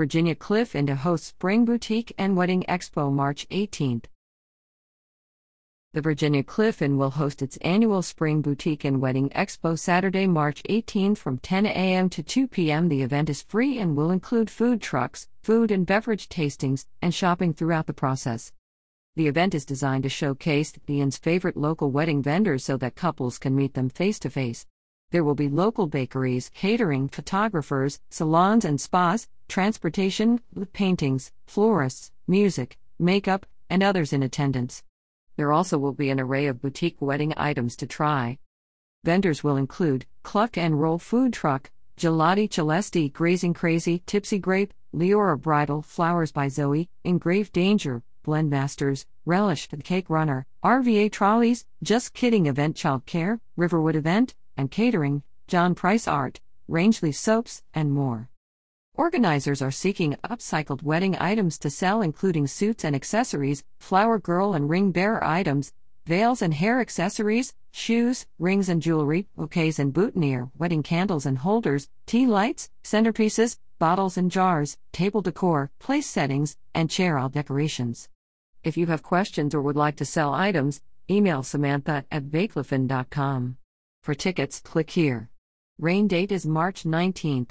Virginia Cliffe Inn to host Spring Boutique and Wedding Expo March 18th. The Virginia Cliffe Inn will host its annual Spring Boutique and Wedding Expo Saturday, March 18 from 10 a.m. to 2 p.m. The event is free and will include food trucks, food and beverage tastings, and shopping throughout the process. The event is designed to showcase the inn's favorite local wedding vendors so that couples can meet them face to face. There will be local bakeries, catering, photographers, salons and spas, transportation, paintings, florists, music, makeup, and others in attendance. There also will be an array of boutique wedding items to try. Vendors will include Cluck and Roll Food Truck, Gelati Celesti Grazing Crazy, Tipsy Grape, Leora Bridal, Flowers by Zoe, In Grave Danger, Blend Masters, Relish the Cake Runner, RVA Trolleys, Just Kidding Event Child Care, Riverwood Event, and Catering, John Price Art, Rangeley Soaps, and more. Organizers are seeking upcycled wedding items to sell, including suits and accessories, flower girl and ring bearer items, veils and hair accessories, shoes, rings and jewelry, bouquets and boutonniere, wedding candles and holders, tea lights, centerpieces, bottles and jars, table decor, place settings, and chair aisle decorations. If you have questions or would like to sell items, email Samantha at vacliffin.com. For tickets, click here. Rain date is March 19th.